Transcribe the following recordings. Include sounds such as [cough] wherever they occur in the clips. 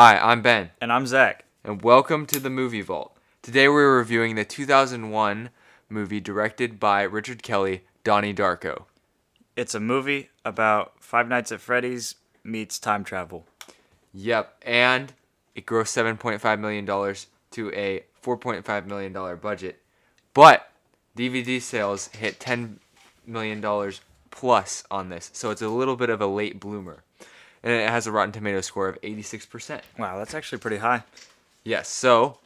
Hi, I'm Ben, And I'm Zach. and welcome to the Movie Vault. Today we're reviewing the 2001 movie directed by Richard Kelly, Donnie Darko. It's a movie about Five Nights at Freddy's meets time travel. Yep, and it grossed 7.5 million dollars to a 4.5 million dollar budget, but DVD sales hit 10 million dollars plus on this, so it's a little bit of a late bloomer, and it has a Rotten Tomato score of 86%. Wow, that's actually pretty high. Yes. So,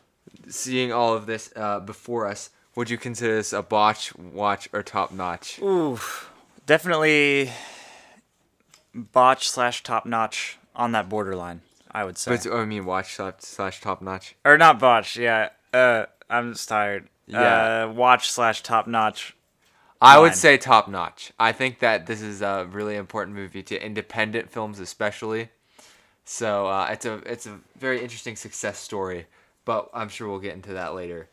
seeing all of this uh, before us, would you consider this a botch, watch, or top notch? Ooh, definitely botch slash top notch on that borderline. I would say, But I mean, watch slash, slash top notch. or not botch. Yeah, uh, I'm just tired. Yeah. uh, watch slash top notch. I would say top notch. I think that this is a really important movie to independent films, especially. So uh, it's a it's a very interesting success story, but I'm sure we'll get into that later.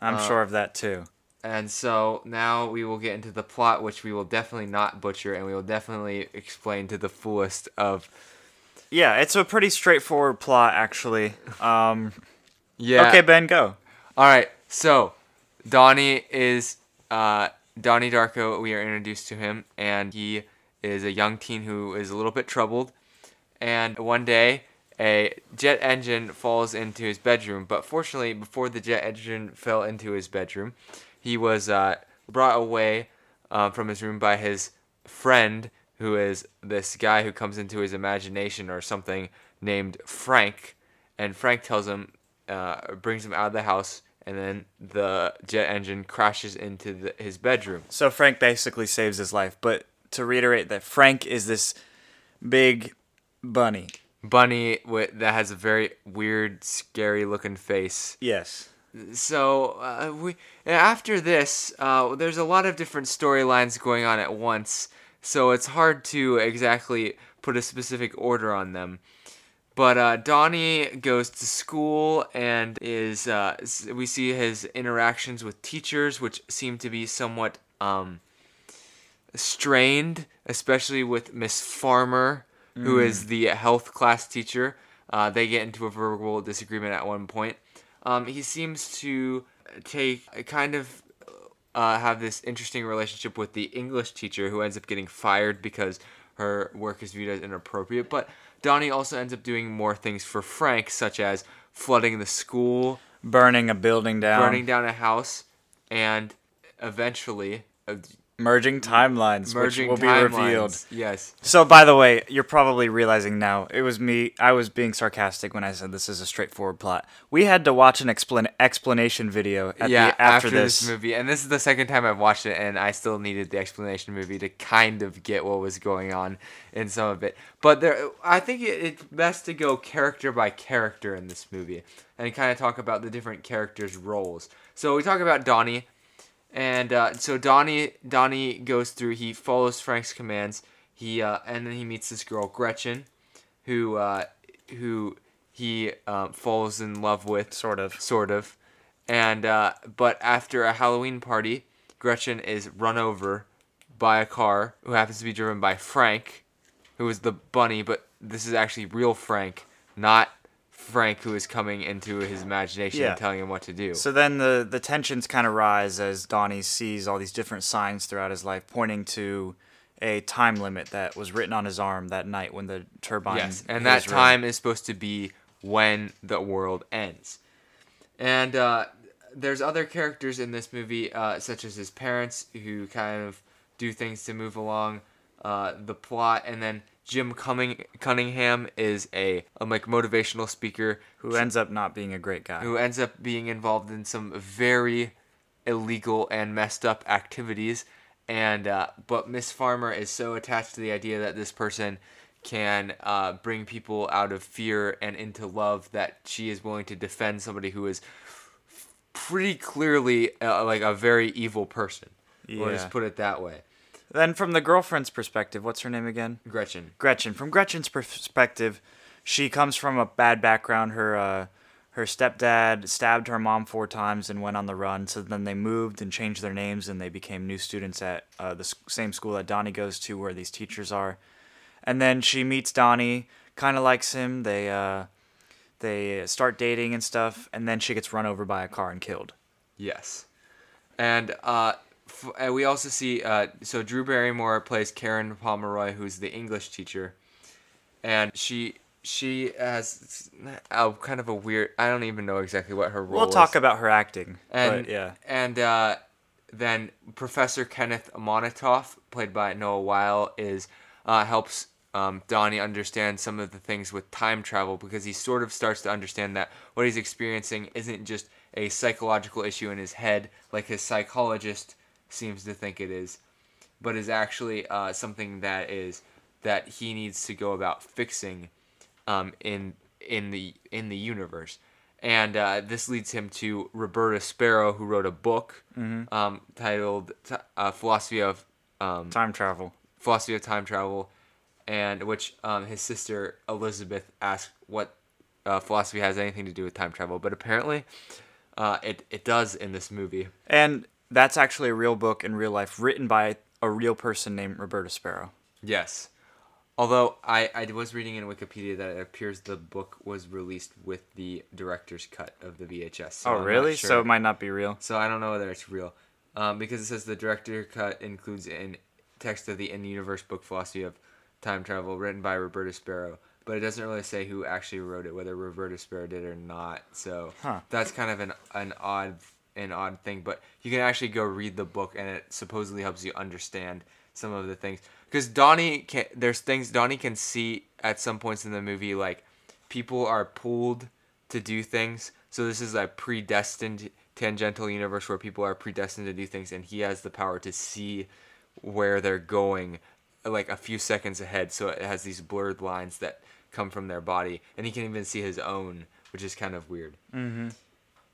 I'm Uh, sure of that too. And so now we will get into the plot, which we will definitely not butcher, and we will definitely explain to the fullest of. Yeah, it's a pretty straightforward plot actually. [laughs] Um, Yeah. Okay, Ben, go. All right, so Donnie is uh, Donnie Darko. We are introduced to him, and he is a young teen who is a little bit troubled. And one day, a jet engine falls into his bedroom. But fortunately, before the jet engine fell into his bedroom, he was uh, brought away uh, from his room by his friend, who is this guy who comes into his imagination or something named Frank. And Frank tells him, uh, brings him out of the house, and then the jet engine crashes into the, his bedroom. So Frank basically saves his life, but to reiterate that Frank is this big bunny. Bunny with, that has a very weird, scary looking face. Yes. so uh, we after this uh, there's a lot of different storylines going on at once so it's hard to exactly put a specific order on them but uh, Donnie goes to school and is uh, we see his interactions with teachers which seem to be somewhat um, strained especially with Miss Farmer who is the health class teacher. Uh, they get into a verbal disagreement at one point. Um, he seems to take kind of uh, have this interesting relationship with the English teacher who ends up getting fired because her work is viewed as inappropriate. But Donnie also ends up doing more things for Frank, such as flooding the school, Burning a building down. burning down a house, and eventually uh, merging timelines, merging which will timelines. be revealed. Yes. So, by the way, you're probably realizing now it was me. I was being sarcastic when I said this is a straightforward plot. We had to watch an explan- explanation video at yeah, the, after, this. this movie, and this is the second time I've watched it, and I still needed the explanation movie to kind of get what was going on in some of it. But there, I think it, it's best to go character by character in this movie and kind of talk about the different characters' roles. So we talk about Donnie, and uh, so Donnie Donnie goes through. He follows Frank's commands. He uh, and then he meets this girl Gretchen, who uh, who he um, falls in love with Sort of. sort of. And uh, but after a Halloween party, Gretchen is run over by a car who happens to be driven by Frank, who is the bunny, but this is actually real Frank, not Frank who is coming into his imagination Yeah. and telling him what to do. So then the the tensions kind of rise as Donnie sees all these different signs throughout his life pointing to a time limit that was written on his arm that night when the turbine. Yes, and that time is supposed to be when the world ends. And uh, there's other characters in this movie, uh, such as his parents, who kind of do things to move along uh, the plot, and then Jim Cumming- Cunningham is a, a like motivational speaker who ends up not being a great guy. who ends up being involved in some very illegal and messed up activities and uh, but miss farmer is so attached to the idea that this person can uh, bring people out of fear and into love that she is willing to defend somebody who is pretty clearly uh, like a very evil person Yeah. just put it that way Then from the girlfriend's perspective, what's her name again? gretchen Gretchen. From Gretchen's perspective, she comes from a bad background. Her uh, her stepdad stabbed her mom four times and went on the run. So then they moved and changed their names and they became new students at uh, the same school that Donnie goes to, where these teachers are. And then she meets Donnie, kind of likes him. They uh, They start dating and stuff, and then she gets run over by a car and killed. Yes, and uh, f- we also see uh, so Drew Barrymore plays Karen Pomeroy, who's the English teacher, and she she has a kind of a weird. I don't even know exactly what her role. We'll talk is. about her acting. and but yeah. and uh, then Professor Kenneth Monnitoff, played by Noah Wyle, is uh, helps um, Donnie understand some of the things with time travel because he sort of starts to understand that what he's experiencing isn't just a psychological issue in his head, like his psychologist seems to think it is, but is actually uh, something that is that he needs to go about fixing um, in in the in the universe. And uh, this leads him to Roberta Sparrow, who wrote a book um, titled uh, "Philosophy of um, Time travel. Philosophy of Time Travel," and which um, his sister Elizabeth asked what uh, philosophy has anything to do with time travel, but apparently uh, it it does in this movie. And that's actually a real book in real life, written by a real person named Roberta Sparrow. Yes. Although I, I was reading in Wikipedia that it appears the book was released with the director's cut of the VHS. So oh, I'm really? sure. So it might not be real. So I don't know whether it's real, um, because it says the director cut includes in text of the in-universe book philosophy of time travel written by Roberta Sparrow, but it doesn't really say who actually wrote it, whether Roberta Sparrow did or not. So Huh. that's kind of an an odd an odd thing. But you can actually go read the book, and it supposedly helps you understand some of the things. Because Donnie can, there's things Donnie can see at some points in the movie, like people are pulled to do things. So this is a predestined tangential universe where people are predestined to do things, and he has the power to see where they're going, like a few seconds ahead. So it has these blurred lines that come from their body, and he can even see his own, which is kind of weird. Mm-hmm.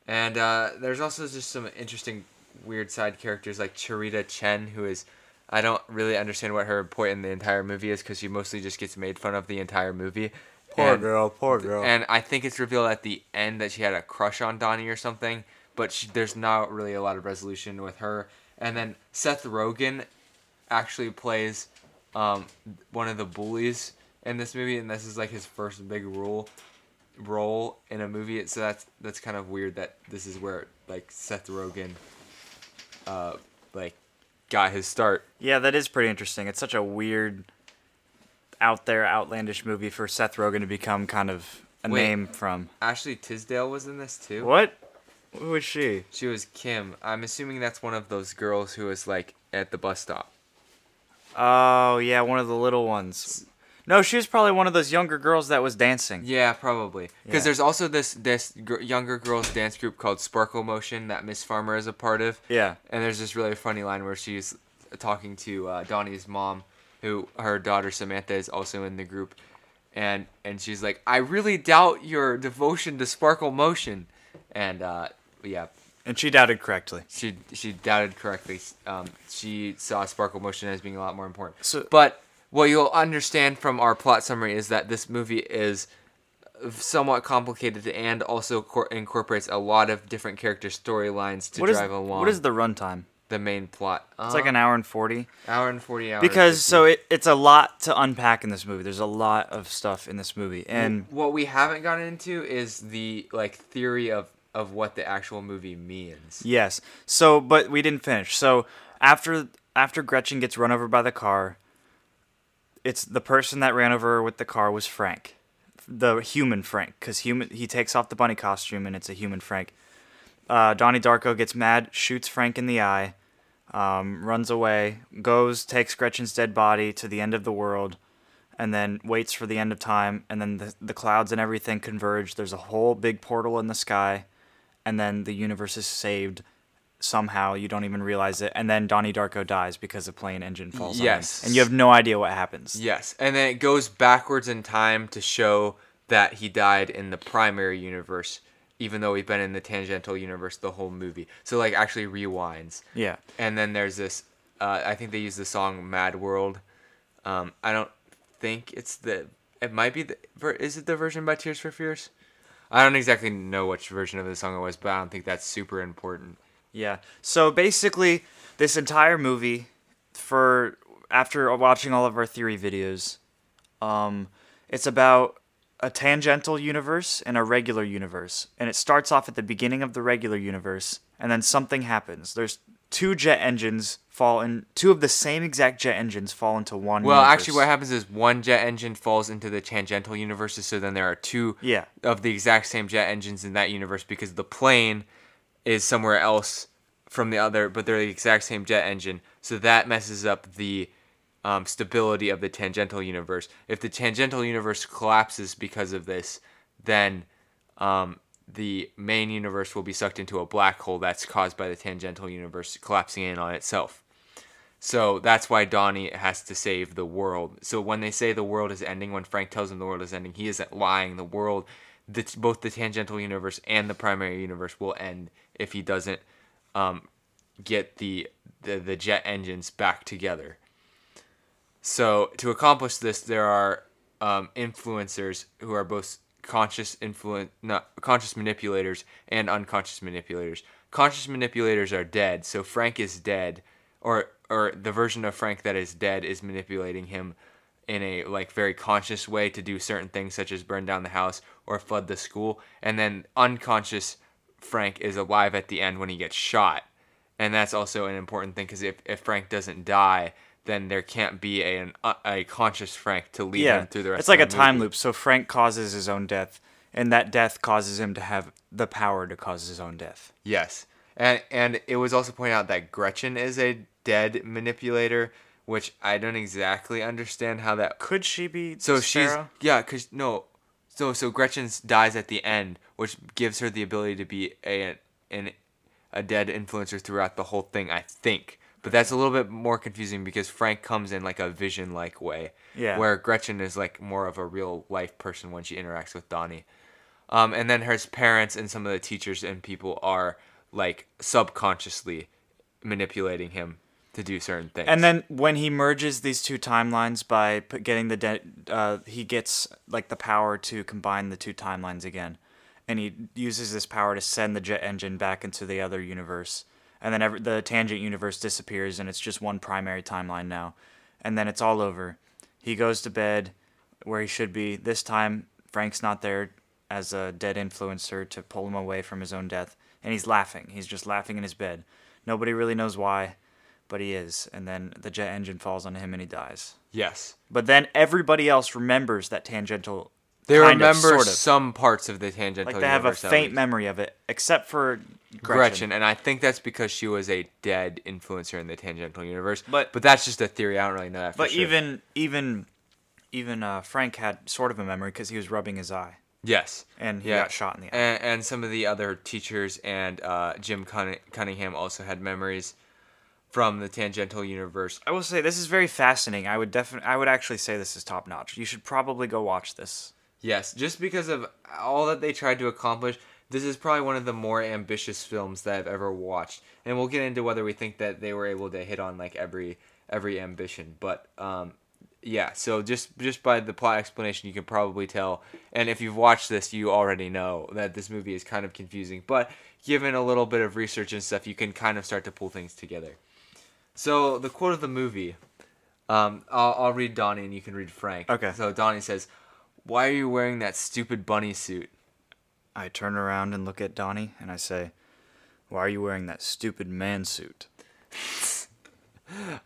And uh, there's also just some interesting weird side characters like Cherita Chen, who is I don't really understand what her point in the entire movie is because she mostly just gets made fun of the entire movie. Poor And- girl, poor girl. And I think it's revealed at the end that she had a crush on Donnie or something, but she, there's not really a lot of resolution with her. And then Seth Rogen actually plays um, one of the bullies in this movie, and this is like his first big role role in a movie. So that's that's kind of weird that this is where like Seth Rogen, uh, like got his start. yeah, that is pretty interesting. It's such a weird, out there, outlandish movie for Seth Rogen to become kind of a Wait. name from. Ashley Tisdale was in this too. What? Who was she? She was Kim. I'm assuming that's one of those girls who was like at the bus stop. Oh, yeah, one of the little ones. No, she was probably one of those younger girls that was dancing. Yeah, probably. Because Yeah. there's also this this gr- younger girls dance group called Sparkle Motion that Miss Farmer is a part of. Yeah. And there's this really funny line where she's talking to uh, Donnie's mom, who her daughter Samantha is also in the group, and and she's like, I really doubt your devotion to Sparkle Motion, and uh, yeah, And she doubted correctly. she she doubted correctly. Um, she saw Sparkle Motion as being a lot more important. So- but what you'll understand from our plot summary is that this movie is somewhat complicated and also cor- incorporates a lot of different character storylines to What is, drive along what is the runtime? the main plot. It's like an hour and 40. hour and forty hours. Because, 50. so it, it's a lot to unpack in this movie. There's a lot of stuff in this movie. And what we haven't gotten into is the like theory of of what the actual movie means. Yes. So, but we didn't finish. So after after Gretchen gets run over by the car, it's the person that ran over with the car was Frank, the human Frank, because human he takes off the bunny costume and it's a human Frank. Uh, Donnie Darko gets mad, shoots Frank in the eye, um, runs away, goes takes Gretchen's dead body to the end of the world, and then waits for the end of time. And then the the clouds and everything converge. There's a whole big portal in the sky and then the universe is saved somehow you don't even realize it and then donnie darko dies because a plane engine falls Yes. on him and you have no idea what happens Yes, and then it goes backwards in time to show that he died in the primary universe, even though we've been in the tangential universe the whole movie. So like actually rewinds. yeah And then there's this. Uh, I think they use the song "Mad World." Um, I don't think it's the. It might be the. Is it the version by Tears for Fears? I don't exactly know which version of the song it was, but I don't think that's super important. Yeah so basically this entire movie for after watching all of our theory videos um it's about a tangential universe and a regular universe, and it starts off at the beginning of the regular universe, and then something happens. There's two jet engines fall in, two of the same exact jet engines fall into one. Well, universe. actually, what happens is one jet engine falls into the tangential universes, so then there are two Yeah. of the exact same jet engines in that universe because the plane is somewhere else from the other, but they're the exact same jet engine. So that messes up the um, stability of the tangential universe. If the tangential universe collapses because of this, then um, the main universe will be sucked into a black hole that's caused by the tangential universe collapsing in on itself. So that's why Donnie has to save the world. So when they say the world is ending, when Frank tells him the world is ending, he isn't lying. The world, the, both the tangential universe and the primary universe will end if he doesn't um, get the, the the jet engines back together. So to accomplish this, there are um, influencers who are both conscious influence, not conscious manipulators and unconscious manipulators. Conscious manipulators are dead, so Frank is dead, or or the version of Frank that is dead is manipulating him in a like very conscious way to do certain things such as burn down the house or flood the school and then unconscious frank is alive at the end when he gets shot and that's also an important thing because if, if frank doesn't die then there can't be a, an, uh, a conscious frank to lead yeah, him through the rest it's like a time movie. loop. So Frank causes his own death, and that death causes him to have the power to cause his own death. Yes, and and it was also pointed out that Gretchen is a dead manipulator, which I don't exactly understand how that. Could she be? So she's yeah, cause no, so so Gretchen dies at the end, which gives her the ability to be a an a dead influencer throughout the whole thing. I think. But that's a little bit more confusing because Frank comes in like a vision like way. Yeah. Where Gretchen is like more of a real life person when she interacts with Donnie. Um, and then her parents and some of the teachers and people are like subconsciously manipulating him to do certain things. And then when he merges these two timelines by getting the de- uh, he gets like the power to combine the two timelines again, and he uses this power to send the jet engine back into the other universe, and then every, the tangent universe disappears, and it's just one primary timeline now, and then it's all over. He goes to bed, where he should be. This time Frank's not there as a dead influencer to pull him away from his own death, and he's laughing. He's just laughing in his bed. Nobody really knows why but he is. And then the jet engine falls on him and he dies. yes. But then everybody else remembers that tangential. They kind of, remember sort of. some parts of the tangential like they have a universe, at faint least. memory of it, except for Gretchen. Gretchen, and I think that's because she was a dead influencer in the tangential universe. But- but that's just a theory. I don't really know that. For But sure. even even even uh, Frank had sort of a memory because he was rubbing his eye yes, and he Yeah. got shot in the eye. and, and some of the other teachers and uh, Jim Cunningham also had memories from the tangential universe. I will say this is very fascinating. I would definitely, I would actually say this is top notch. You should probably go watch this. Yes, just because of all that they tried to accomplish, this is probably one of the more ambitious films that I've ever watched. And we'll get into whether we think that they were able to hit on like every every ambition. But um, yeah, so just just by the plot explanation, you can probably tell. And if you've watched this, you already know that this movie is kind of confusing. But given a little bit of research and stuff, you can kind of start to pull things together. So the quote of the movie, um, I'll, I'll read Donnie and you can read Frank. Okay. So Donnie says, "Why are you wearing that stupid bunny suit?" I turn around and look at Donnie and I say, "Why are you wearing that stupid man suit?" [laughs]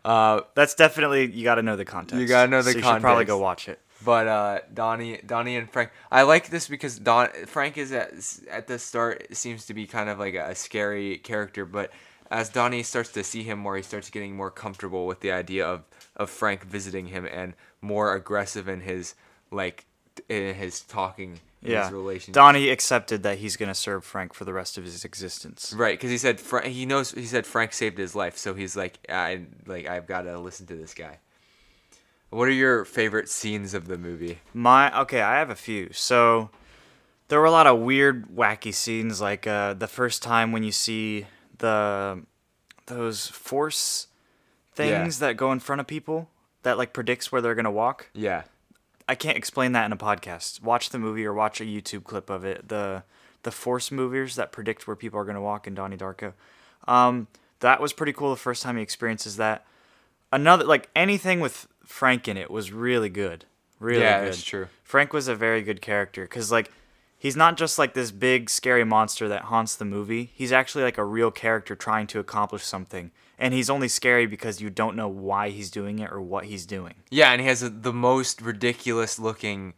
Uh, That's definitely you got to know the context. You gotta know the so You should probably go watch it. but uh, Donnie, Donnie and Frank, I like this because Don Frank is at at the start seems to be kind of like a scary character, but as Donnie starts to see him more, he starts getting more comfortable with the idea of of Frank visiting him and more aggressive in his like in his talking, in Yeah. his relationship. Donnie accepted that he's gonna serve Frank for the rest of his existence. Right, because he said Fra- he knows he said Frank saved his life, so he's like I like I've got to listen to this guy. What are your favorite scenes of the movie? My okay, I have a few. So there were a lot of weird, wacky scenes, like uh, the first time when you see the those force things that go in front of people that like predicts where they're gonna walk. Yeah, I can't explain that in a podcast. Watch the movie or watch a YouTube clip of it. The the force movers that predict where people are gonna walk in Donnie Darko. Um, that was pretty cool the first time he experiences that. Another like anything with Frank in it was really good. Really Yeah, good. that's true. Frank was a very good character because like he's not just like this big scary monster that haunts the movie. He's actually like a real character trying to accomplish something, and he's only scary because you don't know why he's doing it or what he's doing. Yeah, and he has a, the most ridiculous looking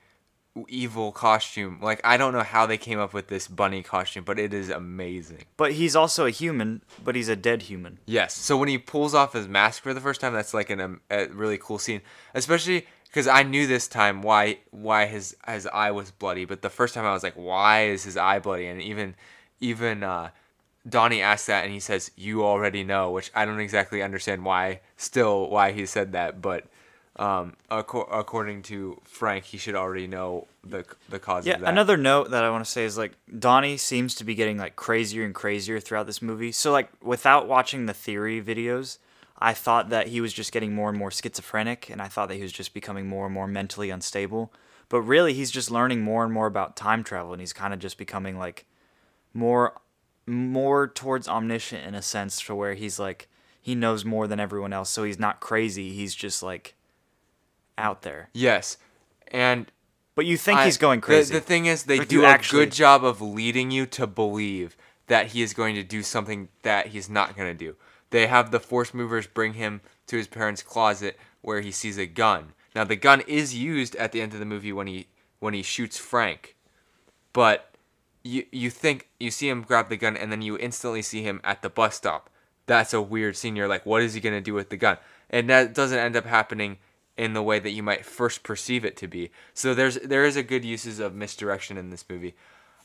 evil costume. Like I don't know how they came up with this bunny costume, but it is amazing. But he's also a human, but he's a dead human. Yes. So when he pulls off his mask for the first time, that's like an, um, a really cool scene, especially because I knew this time why why his his eye was bloody, but the first time I was like, why is his eye bloody? And even even uh, Donnie asked that, and he says, "You already know," which I don't exactly understand why. Still, why he said that, but um, acco- according to Frank, he should already know the the cause Yeah, of that. another note that I want to say is like Donnie seems to be getting like crazier and crazier throughout this movie. So like without watching the theory videos, I thought that he was just getting more and more schizophrenic and I thought that he was just becoming more and more mentally unstable. But really he's just learning more and more about time travel and he's kind of just becoming like more more towards omniscient in a sense to where he's like he knows more than everyone else. So he's not crazy, he's just like out there. Yes, and But you think I- he's going crazy. The, thing is, they do a actually- good job of leading you to believe that he is going to do something that he's not going to do. They have the force movers bring him to his parents' closet where he sees a gun. Now the gun is used at the end of the movie when he when he shoots Frank, but you you think you see him grab the gun and then you instantly see him at the bus stop. That's a weird scene. You're like, what is he gonna do with the gun? And that doesn't end up happening in the way that you might first perceive it to be. So there's there is a good uses of misdirection in this movie.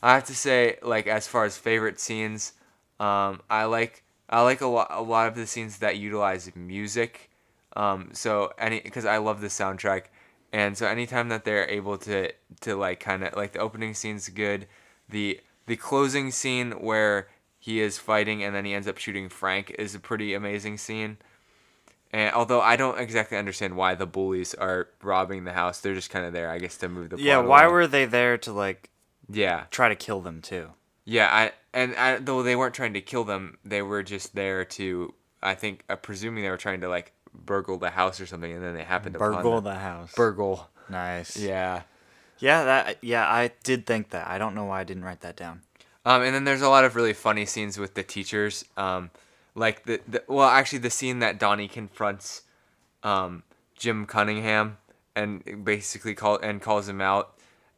I have to say, like as far as favorite scenes, um, I like I like a lot a lot of the scenes that utilize music. Um, so any because I love the soundtrack, and so anytime that they're able to to like kind of like the opening scene's good, the the closing scene where he is fighting and then he ends up shooting Frank is a pretty amazing scene. And although I don't exactly understand why the bullies are robbing the house, they're just kind of there, I guess, to move the yeah, why along. were they there to like yeah try to kill them too? Yeah I and I, though they weren't trying to kill them, they were just there to I think uh, presuming they were trying to like burgle the house or something, and then they happened to Burgle the house. burgle. nice. Yeah. Yeah, that yeah, I did think that. I don't know why I didn't write that down. Um, and then there's a lot of really funny scenes with the teachers. Um, like the, the well, actually, the scene that Donnie confronts um, Jim Cunningham and basically call and calls him out,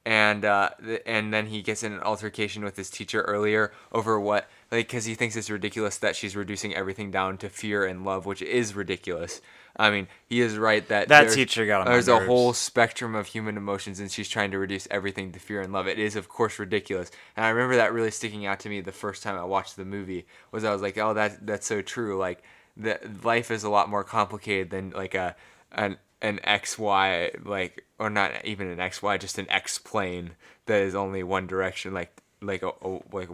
and uh, th- and then he gets in an altercation with his teacher earlier over what like because he thinks it's ridiculous that she's reducing everything down to fear and love, which is ridiculous. I mean, he is right that That teacher got on There's a whole spectrum of human emotions, and she's trying to reduce everything to fear and love. It is, of course, ridiculous. And I remember that really sticking out to me the first time I watched the movie. Was I was like, oh, that that's so true. Like, the life is a lot more complicated than like a an an X Y like or not even an X Y, just an X plane that is only one direction, like like a, a like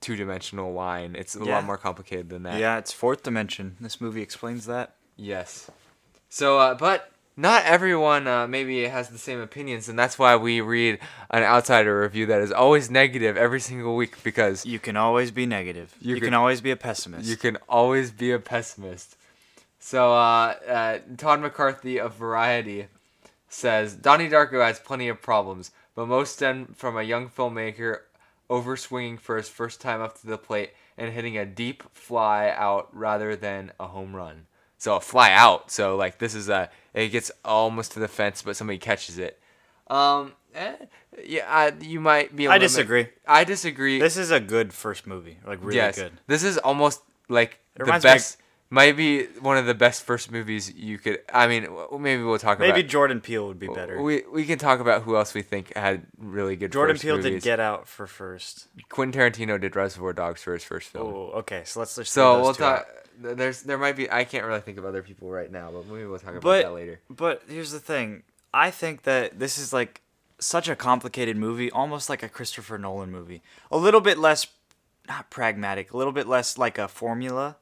two dimensional line. It's a Yeah. lot more complicated than that. Yeah, it's fourth dimension. This movie explains that. Yes. So, uh, but not everyone uh, maybe has the same opinions, and that's why we read an outsider review that is always negative every single week because You can always be negative. You You, can- can, always be a pessimist. you can always be a pessimist. So, uh, uh, Todd McCarthy of Variety says Donnie Darko has plenty of problems, but most stem from a young filmmaker overswinging for his first time up to the plate and hitting a deep fly out rather than a home run. So a fly out. So like this is a it gets almost to the fence, but somebody catches it. Um, eh, yeah, I, you might be. Able I disagree. I disagree. This is a good first movie. Like really yes, good. this is almost like the reminds me best. Might be one of the best first movies you could. I mean, maybe we'll talk Maybe about. Maybe Jordan Peele would be better. We we can talk about who else we think had really good. Jordan Peele movies. did Get Out for first. Quentin Tarantino did Reservoir Dogs for his first film. Oh, okay. So let's just so we'll out. talk. There's there might be. I can't really think of other people right now, but maybe we'll talk about But that later. but here's the thing. I think that this is like such a complicated movie, almost like a Christopher Nolan movie. A little bit less not pragmatic, a little bit less like a formula.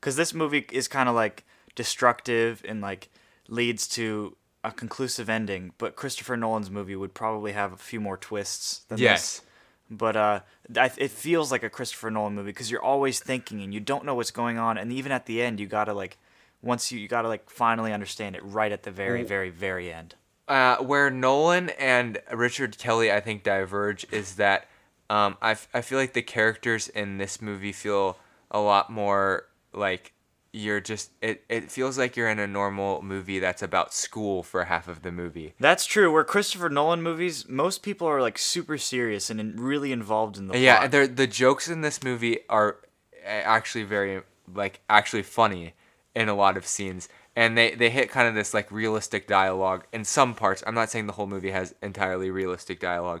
Cuz this movie is kind of like destructive and like leads to a conclusive ending, but Christopher Nolan's movie would probably have a few more twists than Yes. this. But uh, I, it feels like a Christopher Nolan movie because you're always thinking and you don't know what's going on, and even at the end, you gotta like, once you you gotta like finally understand it right at the very, very, very end. uh, where Nolan and Richard Kelly, I think, diverge is that um, I, f- I feel like the characters in this movie feel a lot more like you're just it, it feels like you're in a normal movie that's about school for half of the movie. That's true. Where Christopher Nolan movies, most people are like super serious and in, really involved in the Yeah, plot. the jokes in this movie are actually very like actually funny in a lot of scenes, and they they hit kind of this like realistic dialogue in some parts. I'm not saying the whole movie has entirely realistic dialogue,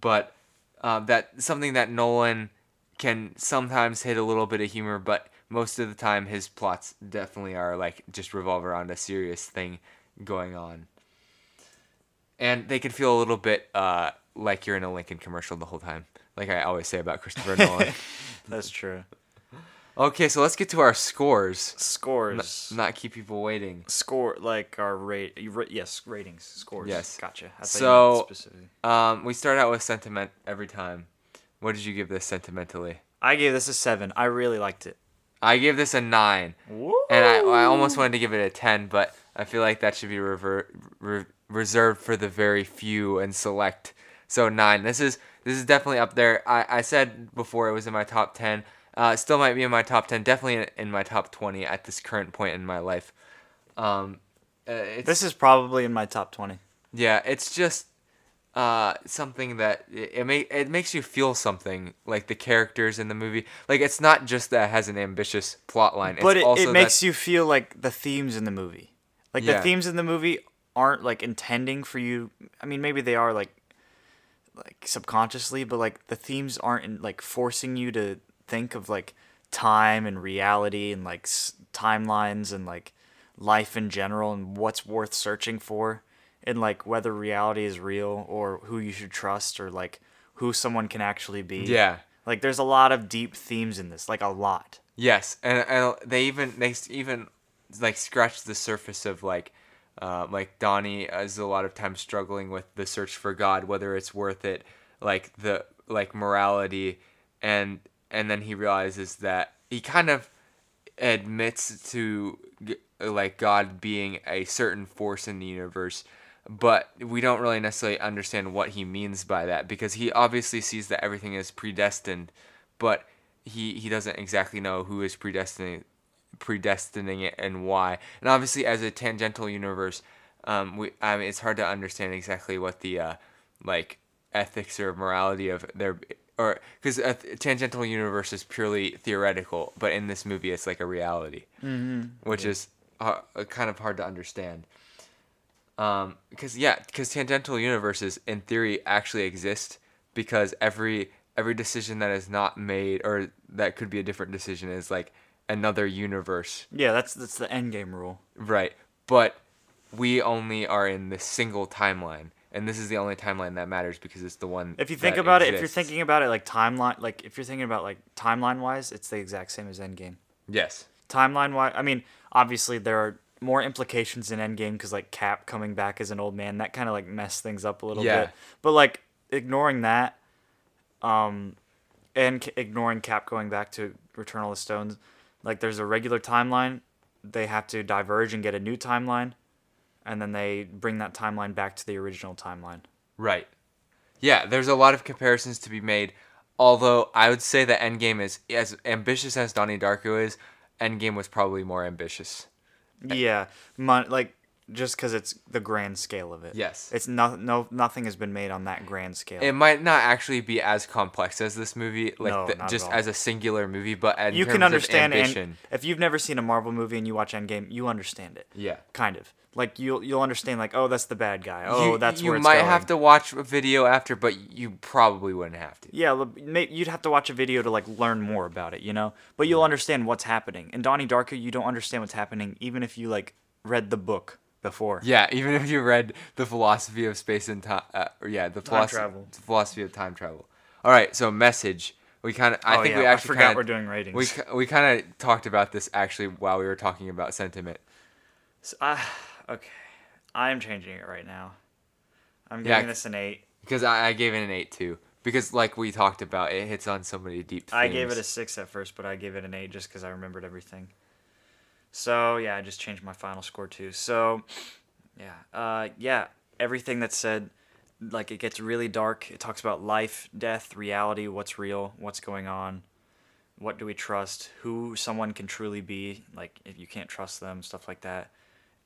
but uh, that something that Nolan can sometimes hit a little bit of humor, but most of the time his plots definitely are like just revolve around a serious thing going on. And they can feel a little bit uh, like you're in a Lincoln commercial the whole time, like I always say about Christopher [laughs] Nolan. That's true. Okay, so let's get to our scores. Scores. Not keep people waiting. Score like our rate. ra- Yes, ratings. Scores. Yes. Gotcha. I So- specifically. Um, we start out with sentiment every time. What did you give this sentimentally? I gave this a seven. I really liked it. I gave this a nine, Woo! and I, I almost wanted to give it a ten, but I feel like that should be rever- re- reserved for the very few and select. So nine. This is this is definitely up there. I, I said before it was in my top ten. Uh, still might be in my top ten. Definitely in, in my top twenty at this current point in my life. Um, uh, it's, This is probably in my top twenty. Yeah, it's just uh, something that it, it make it makes you feel something like the characters in the movie. Like it's not just that it has an ambitious plot line. But it, also it makes you feel like the themes in the movie. Like Yeah. the themes in the movie aren't like intending for you. I mean, maybe they are like like subconsciously, but like the themes aren't in, like forcing you to think of like time and reality and like s- timelines and like life in general and what's worth searching for and like whether reality is real or who you should trust or like who someone can actually be. Yeah. Like there's a lot of deep themes in this, like a lot. Yes, and, and they even they even like scratch the surface of like uh, like Donnie is a lot of times struggling with the search for God, whether it's worth it, like the like morality, and and then he realizes that he kind of admits to like God being a certain force in the universe, but we don't really necessarily understand what he means by that because he obviously sees that everything is predestined, but he he doesn't exactly know who is predestining predestining it and why. And obviously, as a tangential universe, um, we I mean it's hard to understand exactly what the uh, like ethics or morality of their or because a th- tangential universe is purely theoretical, but in this movie it's like a reality, mm-hmm. which is uh, kind of hard to understand. Um, because yeah, because tangential universes in theory actually exist because every every decision that is not made or that could be a different decision is like another universe, Yeah, that's that's the end game rule. right? But we only are in this single timeline, and this is the only timeline that matters because it's the one. If you think about it, if you're thinking about it like timeline, like if you're thinking about like timeline wise, it's the exact same as Endgame. yes, Timeline wise, I mean, obviously there are more implications in Endgame because like Cap coming back as an old man, that kind of like messed things up a little Yeah. bit. But like ignoring that, um, and c- ignoring Cap going back to Return of the Stones, like there's a regular timeline. They have to diverge and get a new timeline, and then they bring that timeline back to the original timeline. right, yeah. There's a lot of comparisons to be made. Although I would say that Endgame is as ambitious as Donnie Darko is. Endgame was probably more ambitious. Yeah, mon- like just because it's the grand scale of it. Yes. it's no no nothing has been made on that grand scale. It might not actually be as complex as this movie, like No, the, just as a singular movie, but in you can understand of and if you've never seen a Marvel movie and you watch Endgame, you understand it. yeah. Kind of like you'll you'll understand like oh that's the bad guy. Oh you, that's you where might going. have to watch a video after, but you probably wouldn't have to. Yeah, you'd have to watch a video to like learn more about it, you know. But you'll understand what's happening. In Donnie Darko, you don't understand what's happening even if you like read the book before. Yeah, even if you read the philosophy of space and time, uh, or yeah, the Time philosophy, travel. philosophy of time travel. All right, so message. We kind of, I Oh, think yeah, we I actually forgot kinda, we're doing ratings. We we kind of talked about this actually while we were talking about sentiment. So, uh, okay, I'm changing it right now. I'm Yeah, giving this an eight. Because I, I gave it an eight too. Because like we talked about, it hits on so many deep. Themes. I gave it a six at first, but I gave it an eight just because I remembered everything. So yeah, I just changed my final score too. So yeah, uh, yeah, everything that's said like it gets really dark. It talks about life, death, reality, what's real, what's going on, what do we trust, who someone can truly be, like if you can't trust them, stuff like that.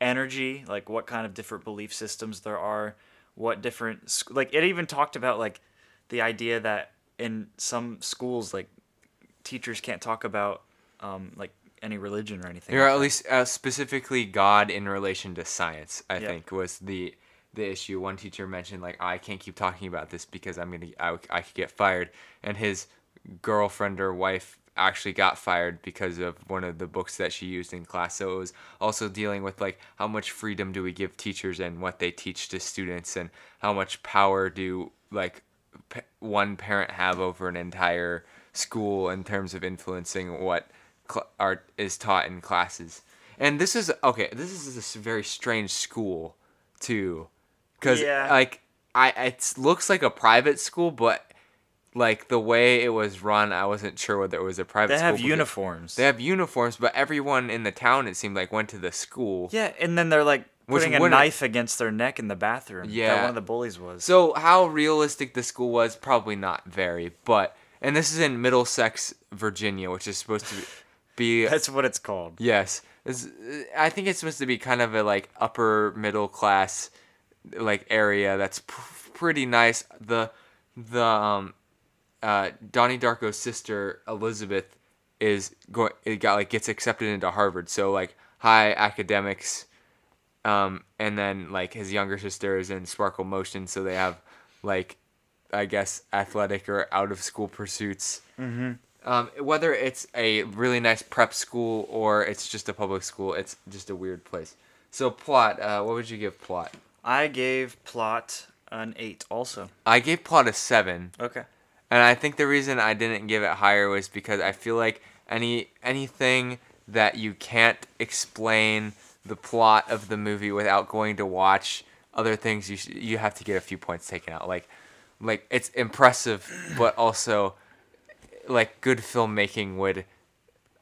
Energy, like what kind of different belief systems there are, what different like it even talked about like the idea that in some schools like teachers can't talk about um, like any religion or anything. or like at that. least uh, specifically God in relation to science. I Yeah. think was the the issue. One teacher mentioned like I can't keep talking about this because I'm gonna I, I could get fired, and his girlfriend or wife actually got fired because of one of the books that she used in class. So it was also dealing with like how much freedom do we give teachers and what they teach to students, and how much power do like p- one parent have over an entire school in terms of influencing what cl- art is taught in classes. And this is okay. This is this very strange school, too, because Yeah. like I it looks like a private school, but like the way it was run, I wasn't sure whether it was a private. School. They have uniforms. They have uniforms, but everyone in the town it seemed like went to the school. Yeah, and then they're like putting a knife against their neck in the bathroom. Yeah. that one of the bullies was. So how realistic the school was, probably not very. But and this is in Middlesex, Virginia, which is supposed to be That's what it's called. Yes, It's- I think it's supposed to be kind of a like upper middle class like area that's pr- pretty nice. The the um uh Donnie Darko's sister Elizabeth is going it got like gets accepted into Harvard. So like high academics um and then like his younger sister is in Sparkle Motion so they have like I guess athletic or out of school pursuits. Um, whether it's a really nice prep school or it's just a public school, it's just a weird place. So plot, uh, what would you give plot? I gave plot an eight. Also. I gave plot a seven, Okay. and I think the reason I didn't give it higher was because I feel like any anything that you can't explain the plot of the movie without going to watch other things, you sh- you have to get a few points taken out. Like, like it's impressive, but also like good filmmaking would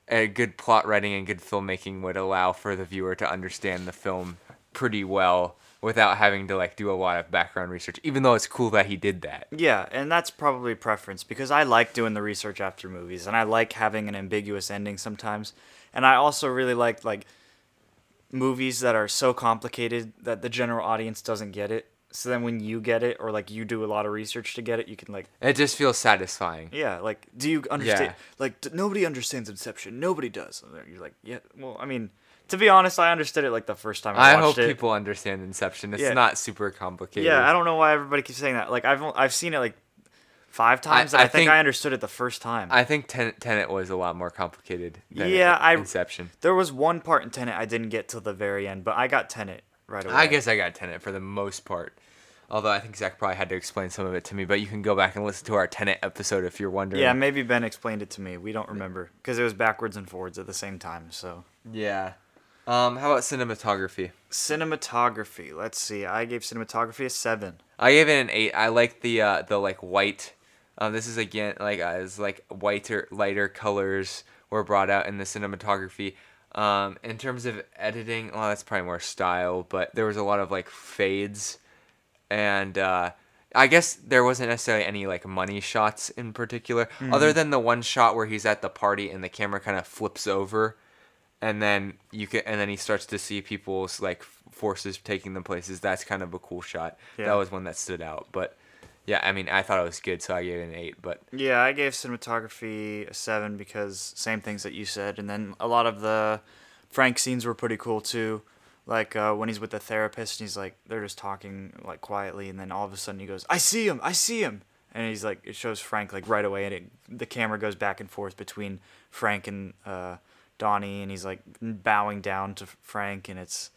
a good plot writing and good filmmaking would allow for the viewer to understand the film pretty well without having to like do a lot of background research even though it's cool that he did that Yeah, and that's probably preference because I like doing the research after movies, and I like having an ambiguous ending sometimes, and I also really like like movies that are so complicated that the general audience doesn't get it. So then when you get it, or like you do a lot of research to get it, you can like it just feels satisfying Yeah, like, do you understand? Yeah. Like, d- nobody understands Inception. Nobody does. And You're like, yeah. Well, I mean, to be honest, I understood it like the first time I, i hope it. people understand inception it's Yeah. not super complicated Yeah, I don't know why everybody keeps saying that. Like, I've I've seen it like five times, and I I, think, think- I understood it the first time. i think Tenet, Tenet was a lot more complicated than Yeah, I- inception there was one part in Tenet I didn't get till the very end, but I got Tenet right away. i guess i got Tenet for the most part although i think zach probably had to explain some of it to me but you can go back and listen to our Tenet episode if you're wondering Yeah, maybe Ben explained it to me. We don't remember because it was backwards and forwards at the same time. So yeah um how about cinematography cinematography. Let's see. I gave cinematography a seven. I gave it an eight. I like the uh, the like white. Um, this is again like uh, it's like whiter, lighter colors were brought out in the cinematography. Um, in terms of editing, well, that's probably more style, but there was a lot of like fades, and uh, I guess there wasn't necessarily any like money shots in particular, other than the one shot where he's at the party and the camera kind of flips over, and then you can and then he starts to see people's like forces taking them places. That's kind of a cool shot. Yeah. That was one that stood out. But yeah, I mean, I thought it was good, so I gave it an eight. But Yeah, I gave cinematography a seven because same things that you said, and then a lot of the Frank scenes were pretty cool too. Like uh, when he's with the therapist and he's like, they're just talking like quietly, and then all of a sudden he goes, "I see him, I see him," and he's like, it shows Frank like right away, and it, the camera goes back and forth between Frank and uh, Donnie, and he's like bowing down to Frank, and it's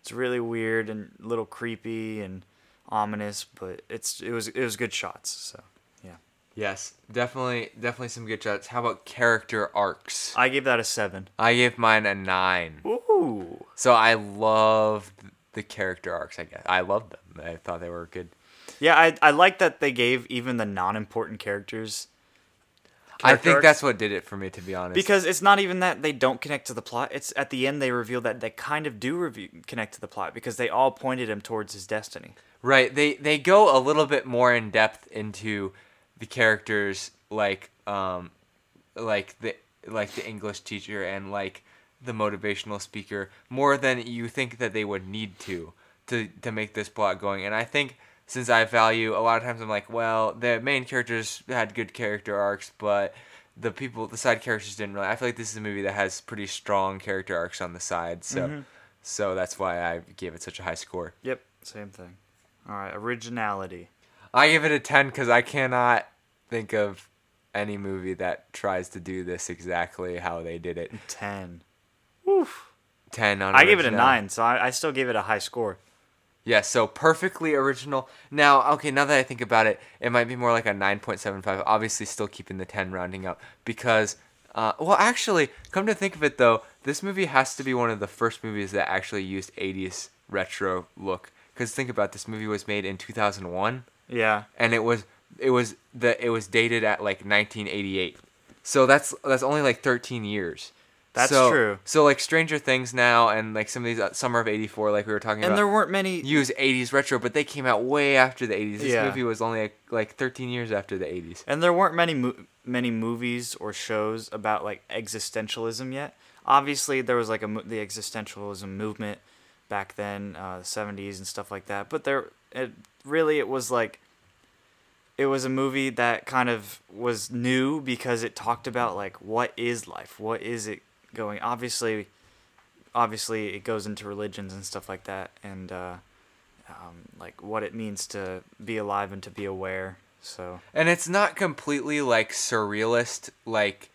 it's really weird and a little creepy and ominous, but it's it was it was good shots. So. Yes, definitely, definitely some good shots. How about character arcs? I gave that a seven. I gave mine a nine. Ooh. So I loved the character arcs. I guess I loved them. I thought they were good. Yeah, I I like that they gave even the non-important characters. I think arcs. that's what did it for me, to be honest. because it's not even that they don't connect to the plot. It's at the end they reveal that they kind of do review, connect to the plot because they all pointed him towards his destiny. Right. They they go a little bit more in depth into the characters like um like the like the English teacher and like the motivational speaker more than you think that they would need to to to make this plot going. And I think since I value a lot of times I'm like, well, the main characters had good character arcs, but the people the side characters didn't really. I feel like this is a movie that has pretty strong character arcs on the side. So so that's why I gave it such a high score. Yep, same thing. All right, originality. I give it a 10 because I cannot think of any movie that tries to do this exactly how they did it. Ten. 10 on I gave it a nine, so I, I still gave it a high score. Yeah, so perfectly original. Now, okay, now that I think about it, it might be more like a 9.75. Obviously, still keeping the 10 rounding up because, uh, well, actually, come to think of it though, this movie has to be one of the first movies that actually used 80s retro look. Because think about it, this movie was made in 2001. Yeah. and it was it was the it was dated at like 1988 so that's that's only like 13 years That's So- true. so like stranger things now and like some of these uh, summer of 84 like we were talking And about there weren't many. use 80s retro but they came out way after the 80s this Yeah. movie was only like, like 13 years after the 80s And there weren't many mo- many movies or shows about like existentialism yet. Obviously, there was like a mo- the existentialism movement back then, uh, the '70s and stuff like that. But there, it really it was like it was a movie that kind of was new because it talked about like what is life, what is it going. Obviously, obviously it goes into religions and stuff like that, and uh, um, like what it means to be alive and to be aware. So. and it's not completely like surrealist like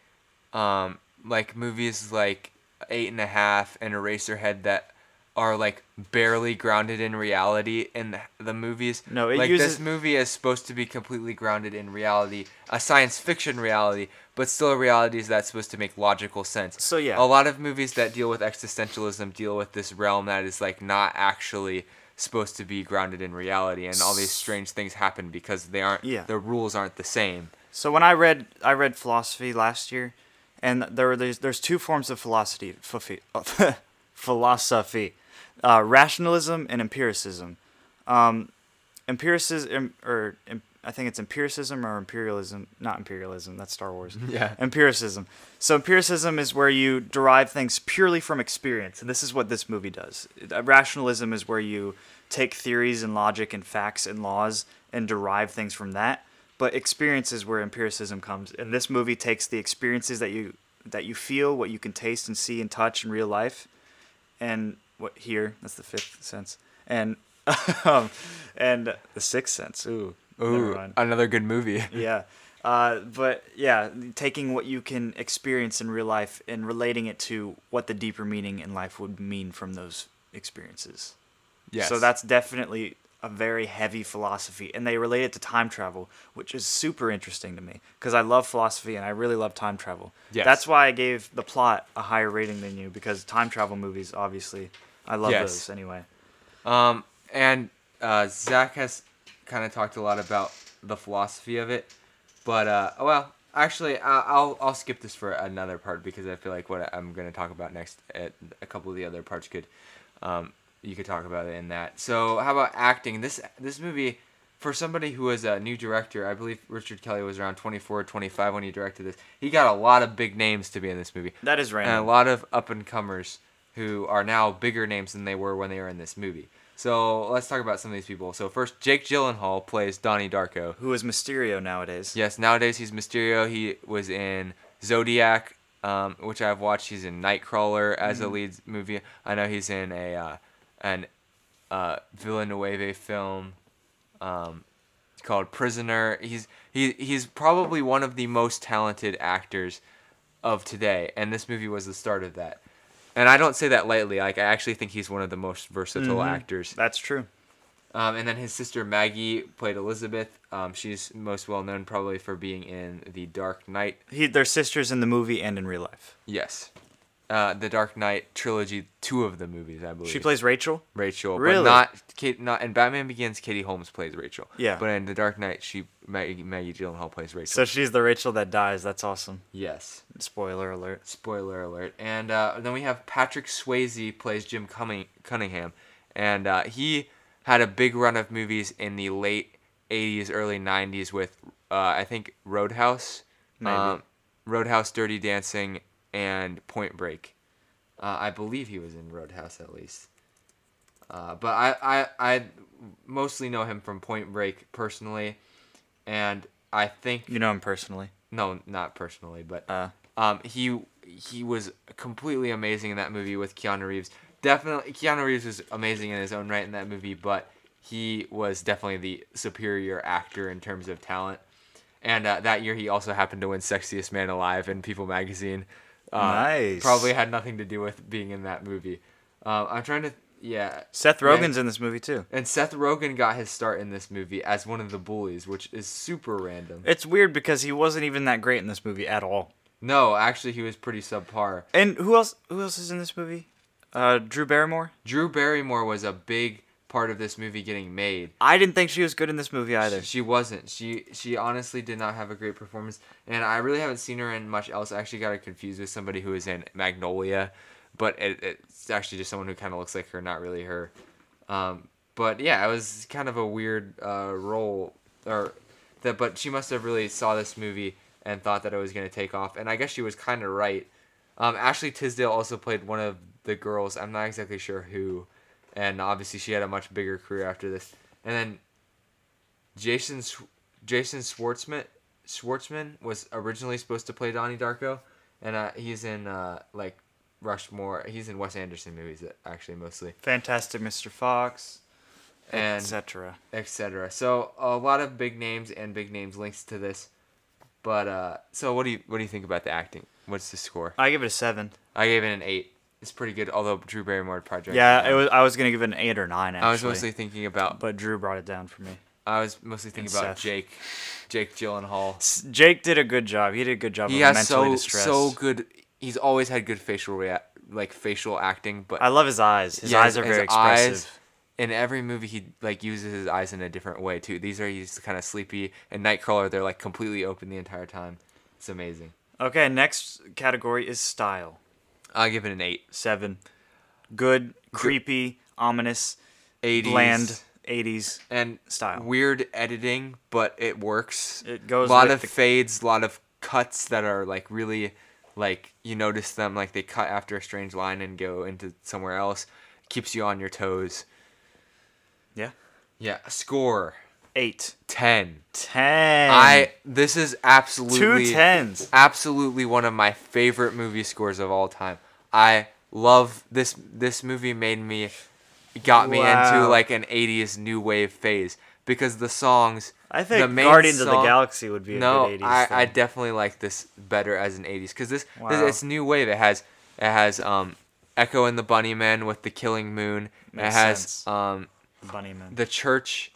um like movies like eight and a half and eraserhead that are like barely grounded in reality in the- movies No, it like uses- this movie is supposed to be completely grounded in reality a science fiction reality but still a reality that's supposed to make logical sense So, yeah. a lot of movies that deal with existentialism deal with this realm that is like not actually supposed to be grounded in reality and all these strange things happen because they aren't Yeah. the rules aren't the same So when I read I read philosophy last year, and there were there's, there's two forms of philosophy philosophy, uh, rationalism and empiricism. Um, empiricism or I think it's empiricism or imperialism, not imperialism. That's Star Wars. [laughs] Yeah. Empiricism. So empiricism is where you derive things purely from experience, and this is what this movie does. Uh, Rationalism is where you take theories and logic and facts and laws and derive things from that. But experience is where empiricism comes, and this movie takes the experiences that you that you feel, what you can taste and see and touch in real life, and what here that's the fifth sense, and [laughs] um, and the sixth sense. Ooh, Ooh, another good movie. [laughs] yeah uh, but yeah taking what you can experience in real life and relating it to what the deeper meaning in life would mean from those experiences Yes. so that's definitely a very heavy philosophy and they relate it to time travel which is super interesting to me because i love philosophy and i really love time travel Yes. that's why i gave the plot a higher rating than you because time travel movies obviously i love Yes. those anyway Um, and uh, Zach has kind of talked a lot about the philosophy of it, but uh, well, actually, I- I'll I'll skip this for another part because I feel like what I'm going to talk about next, a couple of the other parts could, um, you could talk about it in that. So how about acting? This this movie. For somebody who was a new director, I believe Richard Kelly was around 24 or 25 when he directed this. He got a lot of big names to be in this movie. that is and a lot of up and comers who are now bigger names than they were when they were in this movie. So let's talk about some of these people. So first, Jake Gyllenhaal plays Donnie Darko. who is mysterio nowadays Yes, nowadays he's Mysterio. He was in Zodiac, um, which I've watched. He's in Nightcrawler as a lead movie. I know he's in a uh, an uh, Villeneuve film um, called Prisoner. He's he he's probably one of the most talented actors of today, and this movie was the start of that. And I don't say that lightly. Like I actually think he's one of the most versatile actors. that's true Um, and then his sister Maggie played Elizabeth. Um, she's most well known probably for being in The Dark Knight. he, they're sisters in the movie and in real life Yes. Uh, the Dark Knight trilogy, two of the movies, I believe. She plays Rachel. Rachel, Really? but not Kate. Not in Batman Begins. Katie Holmes plays Rachel. Yeah. But in the Dark Knight, she Maggie, Maggie Gyllenhaal plays Rachel. So she's the Rachel that dies. That's awesome. yes. Spoiler alert. Spoiler alert. And uh, then we have Patrick Swayze plays Jim Cunningham, and uh, he had a big run of movies in the late '80s, early '90s with uh, I think Roadhouse, Maybe. um, Roadhouse, Dirty Dancing, and Point Break. Uh, I believe he was in Roadhouse at least. Uh, but I, I I mostly know him from Point Break personally, and I think You know him personally. no, not personally, but Uh, um, he he was completely amazing in that movie with Keanu Reeves. Definitely, Keanu Reeves was amazing in his own right in that movie, but he was definitely the superior actor in terms of talent. And uh, that year, he also happened to win Sexiest Man Alive in People Magazine. Uh, Nice. Probably had nothing to do with being in that movie. Um, I'm trying to, yeah. Seth. Rogen's in this movie too. And Seth Rogen got his start in this movie as one of the bullies, which is super random. It's weird because he wasn't even that great in this movie at all. No, actually, he was pretty subpar. And who else? Who else is in this movie? Uh, Drew Barrymore. Drew Barrymore was a big part of this movie getting made. I didn't think she was good in this movie either. She wasn't. She she honestly did not have a great performance, and I really haven't seen her in much else. I actually got her confused with somebody who was in Magnolia, but it, it's actually just someone who kind of looks like her, not really her. Um, but yeah, it was kind of a weird uh, role, or that. But she must have really saw this movie and thought that it was gonna take off, and I guess she was kind of right. Um, Ashley Tisdale also played one of the girls. I'm not exactly sure who, and obviously she had a much bigger career after this. And then Jason Jason Schwartzman Schwartzman was originally supposed to play Donnie Darko, and uh, he's in uh, like Rushmore. He's in Wes Anderson movies uh, actually mostly, Fantastic Mr. Fox, and etc. etc. So a lot of big names and big names links to this. But uh, so what do you what do you think about the acting? What's the score? I give it a seven. I gave it an eight. It's pretty good, although Drew Barrymore project. Yeah, it was. I was gonna give it an eight or nine. Actually, I was mostly thinking about. but Drew brought it down for me. I was mostly thinking about Seth. Jake, Jake Gyllenhaal. S- Jake did a good job. He did a good job He of has mentally so distressed. so good. He's always had good facial rea- like facial acting, but I love his eyes. His Yeah, eyes are his very eyes- expressive. in every movie he like uses his eyes in a different way too. These are he's kind of sleepy. And Nightcrawler, they're like completely open the entire time. It's amazing. Okay, next category is style. I'll give it an eight. Seven. Good, creepy, ominous, 80s bland, 80s. and style. Weird editing, but it works. It goes a lot with of the- fades, a lot of cuts that are like really like you notice them like they cut after a strange line and go into somewhere else. Keeps you on your toes. Yeah. Yeah, score Eight. 10. Ten. I this is absolutely Two tens. absolutely one of my favorite movie scores of all time. I love this this movie made me got me into like an 80s new wave phase because the songs I the think main Guardians of the Galaxy would be a no, good 80s I, I definitely like this better as an 80s because this, this it's new wave. It has it has um Echo and the Bunnymen with the Killing Moon. Makes it has sense. um Bunnymen. the church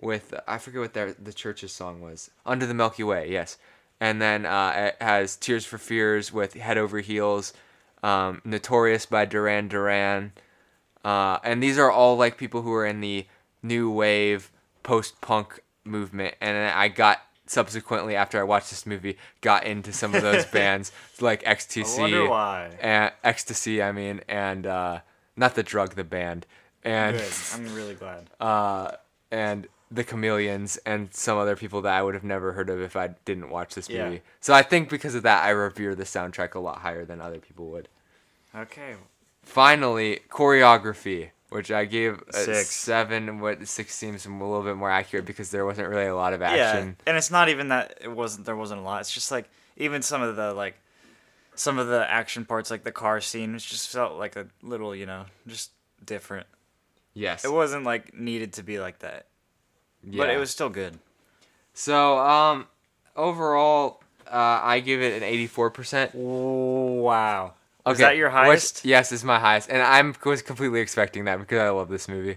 with I forget what their the church's song was. Under the Milky Way, yes. And then uh, it has Tears for Fears with Head Over Heels, um, Notorious by Duran Duran, uh, and these are all like people who are in the new wave post punk movement. And I got subsequently after I watched this movie got into some of those [laughs] bands like XTC I wonder why. and Ecstasy. I mean, and uh, not the drug, the band, and Good. I'm really glad. [laughs] uh, and the Chameleons and some other people that I would have never heard of if I didn't watch this Yeah. movie. So I think because of that, I revere the soundtrack a lot higher than other people would. Okay. Finally, choreography, which I gave a Six. seven. What six seems a little bit more accurate because there wasn't really a lot of action. Yeah, and it's not even that it wasn't there wasn't a lot. It's just like even some of the like some of the action parts like the car scene it just felt like a little, you know, just different. Yes. It wasn't like needed to be like that. But it was still good. So um, overall, uh, I give it an eighty-four percent. Wow. Okay, Is that your which- highest? yes, it's my highest, and I'm was completely expecting that because I love this movie.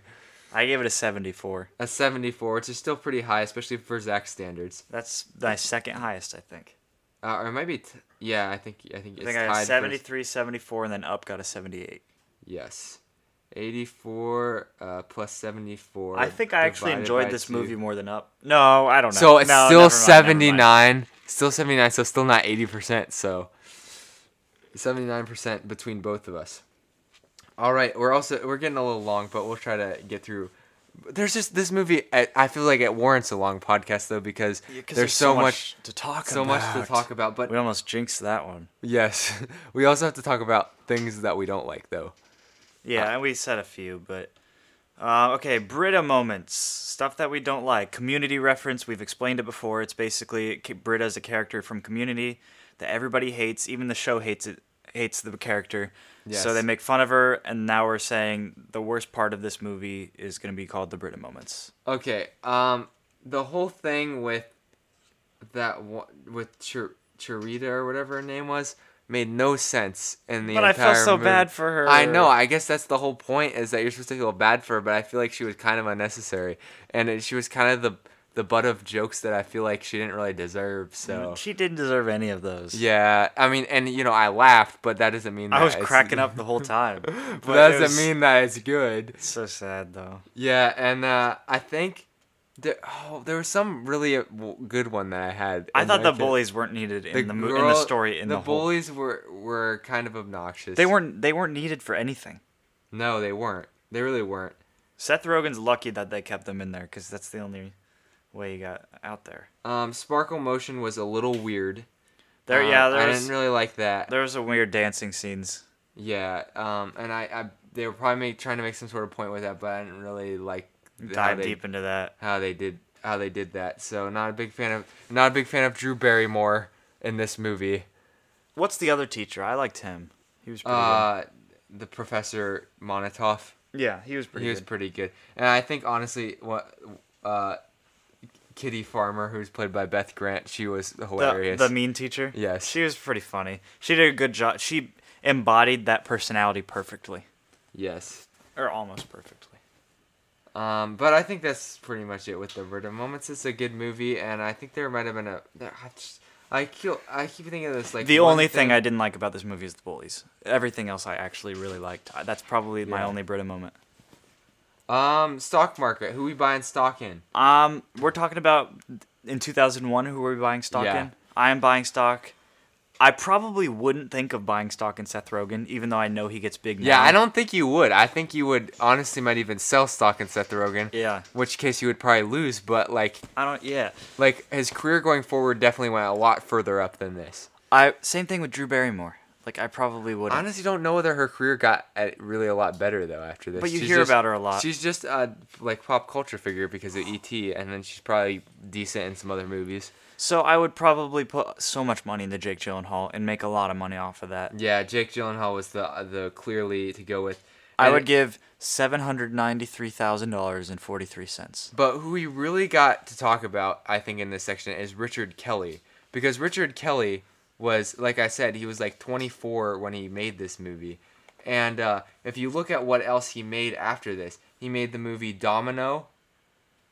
I gave it a 74. A 74, which is still pretty high, especially for Zach's standards. That's my second highest, I think. Uh, or it might be. T- Yeah, I think I think I it's think I got for- 73, 74, and then Up got a 78. Yes. 84 uh, plus 74. I think I actually enjoyed this two. movie more than Up. No, I don't know. So it's No, still mind, 79. Still 79, so still not 80%. So 79% between both of us. All right, we're also we're getting a little long, but we'll try to get through. There's just this movie. I, I feel like it warrants a long podcast though because Yeah, 'cause there's, so much, to talk so about. much to talk about. But We almost jinxed that one. yes, [laughs] we also have to talk about things that we don't like though. Yeah, and we said a few, but uh, okay, Britta moments, stuff that we don't like. Community reference, we've explained it before. It's basically Britta is a character from Community that everybody hates, even the show hates it, hates the character. So they make fun of her, and now we're saying the worst part of this movie is going to be called the Britta moments. Okay. Um, the whole thing with that one, with Chir- Cherita or whatever her name was made no sense in the But I entire felt so movie. bad for her. I know. I guess that's the whole point is that you're supposed to feel bad for her, but I feel like she was kind of unnecessary, and it, she was kind of the the butt of jokes that I feel like she didn't really deserve. So She didn't deserve any of those. yeah, I mean, and you know, I laughed, but that doesn't mean I that was it's- cracking up the whole [laughs] time. But doesn't was- mean that it's good. It's so sad, though. Yeah, and uh, I think there, oh, there was some really uh, good one that I had. I thought the can't- bullies weren't needed in the, mo- in the story. In the, the, whole, bullies were were kind of obnoxious. they weren't they weren't needed for anything. No, they weren't. They really weren't. Seth Rogen's lucky that they kept them in there because that's the only way he got out there. Um, Sparkle Motion was a little weird. There, Um, yeah, I was didn't really like that. there was some weird dancing scenes. Yeah, um, and I, I they were probably make, trying to make some sort of point with that, but I didn't really like Dive they, deep into that. how they did how they did that. So not a big fan of not a big fan of Drew Barrymore in this movie. What's the other teacher? I liked him. He was pretty Uh, the Professor Monnitoff. Yeah, he was pretty he was good. pretty good, and I think honestly, what uh, Kitty Farmer, who's played by Beth Grant, she was hilarious. The, the mean teacher. Yes. she was pretty funny. She did a good job. She embodied that personality perfectly, yes. or almost perfectly. Um, but I think that's pretty much it with the Britta Moments. It's a good movie, and I think there might have been a. there- I, just, I keep I keep thinking of this like the only thing, I didn't like about this movie is the bullies. Everything else I actually really liked. That's probably my only Britta moment. um stock market. Who we buying stock in? Um, we're talking about in 2001. Who were we buying stock Yeah. in? I am buying stock. I probably wouldn't think of buying stock in Seth Rogen, even though I know he gets big. Yeah. I don't think you would. I think you would honestly might even sell stock in Seth Rogen. Yeah, Which case you would probably lose, but like I don't. Yeah, like his career going forward definitely went a lot further up than this. I same thing with Drew Barrymore. Like I probably wouldn't. Honestly, don't know whether her career got uh, really a lot better though after this. But you She's hear just- about her a lot. She's just a like pop culture figure because of ET, and then she's probably decent in some other movies. So I would probably put so much money into Jake Gyllenhaal and make a lot of money off of that. Yeah, Jake Gyllenhaal was the the clearly to go with. I would give seven hundred ninety-three thousand dollars and forty-three cents. But who we really got to talk about, I think, in this section is Richard Kelly. Because Richard Kelly was, like I said, he was like 24 when he made this movie. And uh, if you look at what else he made after this, he made the movie Domino.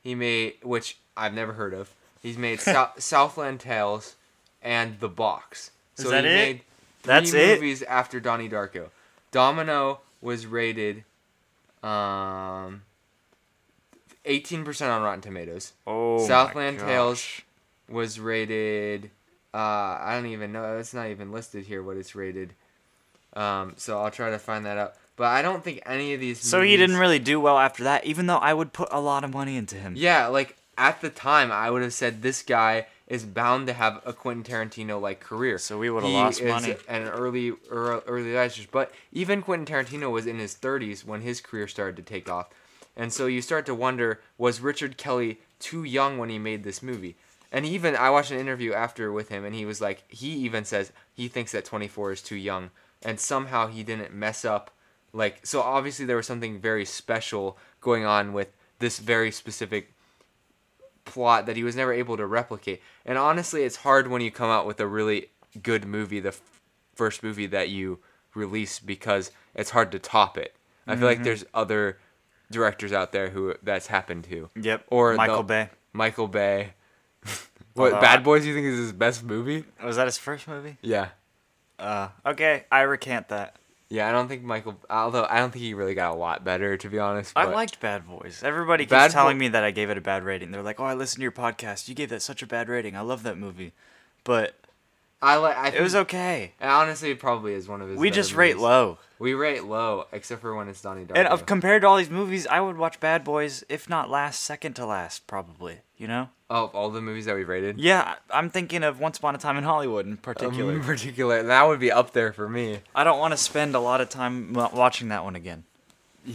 He made, which I've never heard of. He's made Sou- [laughs] Southland Tales and The Box. Is So that he it? made three That's it? movies after Donnie Darko. Domino was rated um 18% on Rotten Tomatoes. Oh, Southland my Tales gosh. was rated uh I don't even know it's not even listed here what it's rated. Um so I'll try to find that out. But I don't think any of these So he movies- didn't really do well after that, even though I would put a lot of money into him. Yeah, like at the time I would have said this guy is bound to have a Quentin Tarantino like career. So we would have He lost is money. An early ear- early risers, but even Quentin Tarantino was in his 30s when his career started to take off. And so you start to wonder was Richard Kelly too young when he made this movie? And even I watched an interview after with him and he was like he even says he thinks that 24 is too young and somehow he didn't mess up like so obviously there was something very special going on with this very specific plot that he was never able to replicate. And honestly, it's hard when you come out with a really good movie, the f- first movie that you release, because it's hard to top it. I feel like there's other directors out there who that's happened to. Yep. Or Michael the- Bay. Michael Bay. [laughs] what Although Bad Boys? You think is his best movie? Was that his first movie? Yeah. Uh, okay, I recant that. Yeah, I don't think Michael. Although I don't think he really got a lot better, to be honest. I liked Bad Boys. Everybody keeps Bad telling Bo- me that I gave it a bad rating. They're like, "Oh, I listened to your podcast. You gave that such a bad rating. I love that movie." But I like. I it was okay. Honestly, it probably is one of his. We just rate movies. low. We rate low, except for when it's Donnie Darko. And of compared to all these movies, I would watch Bad Boys if not last, second to last, probably. You know? oh, of all the movies that we've rated. Yeah, I'm thinking of Once Upon a Time in Hollywood in particular. In [laughs] particular, that would be up there for me. I don't want to spend a lot of time watching that one again. [laughs]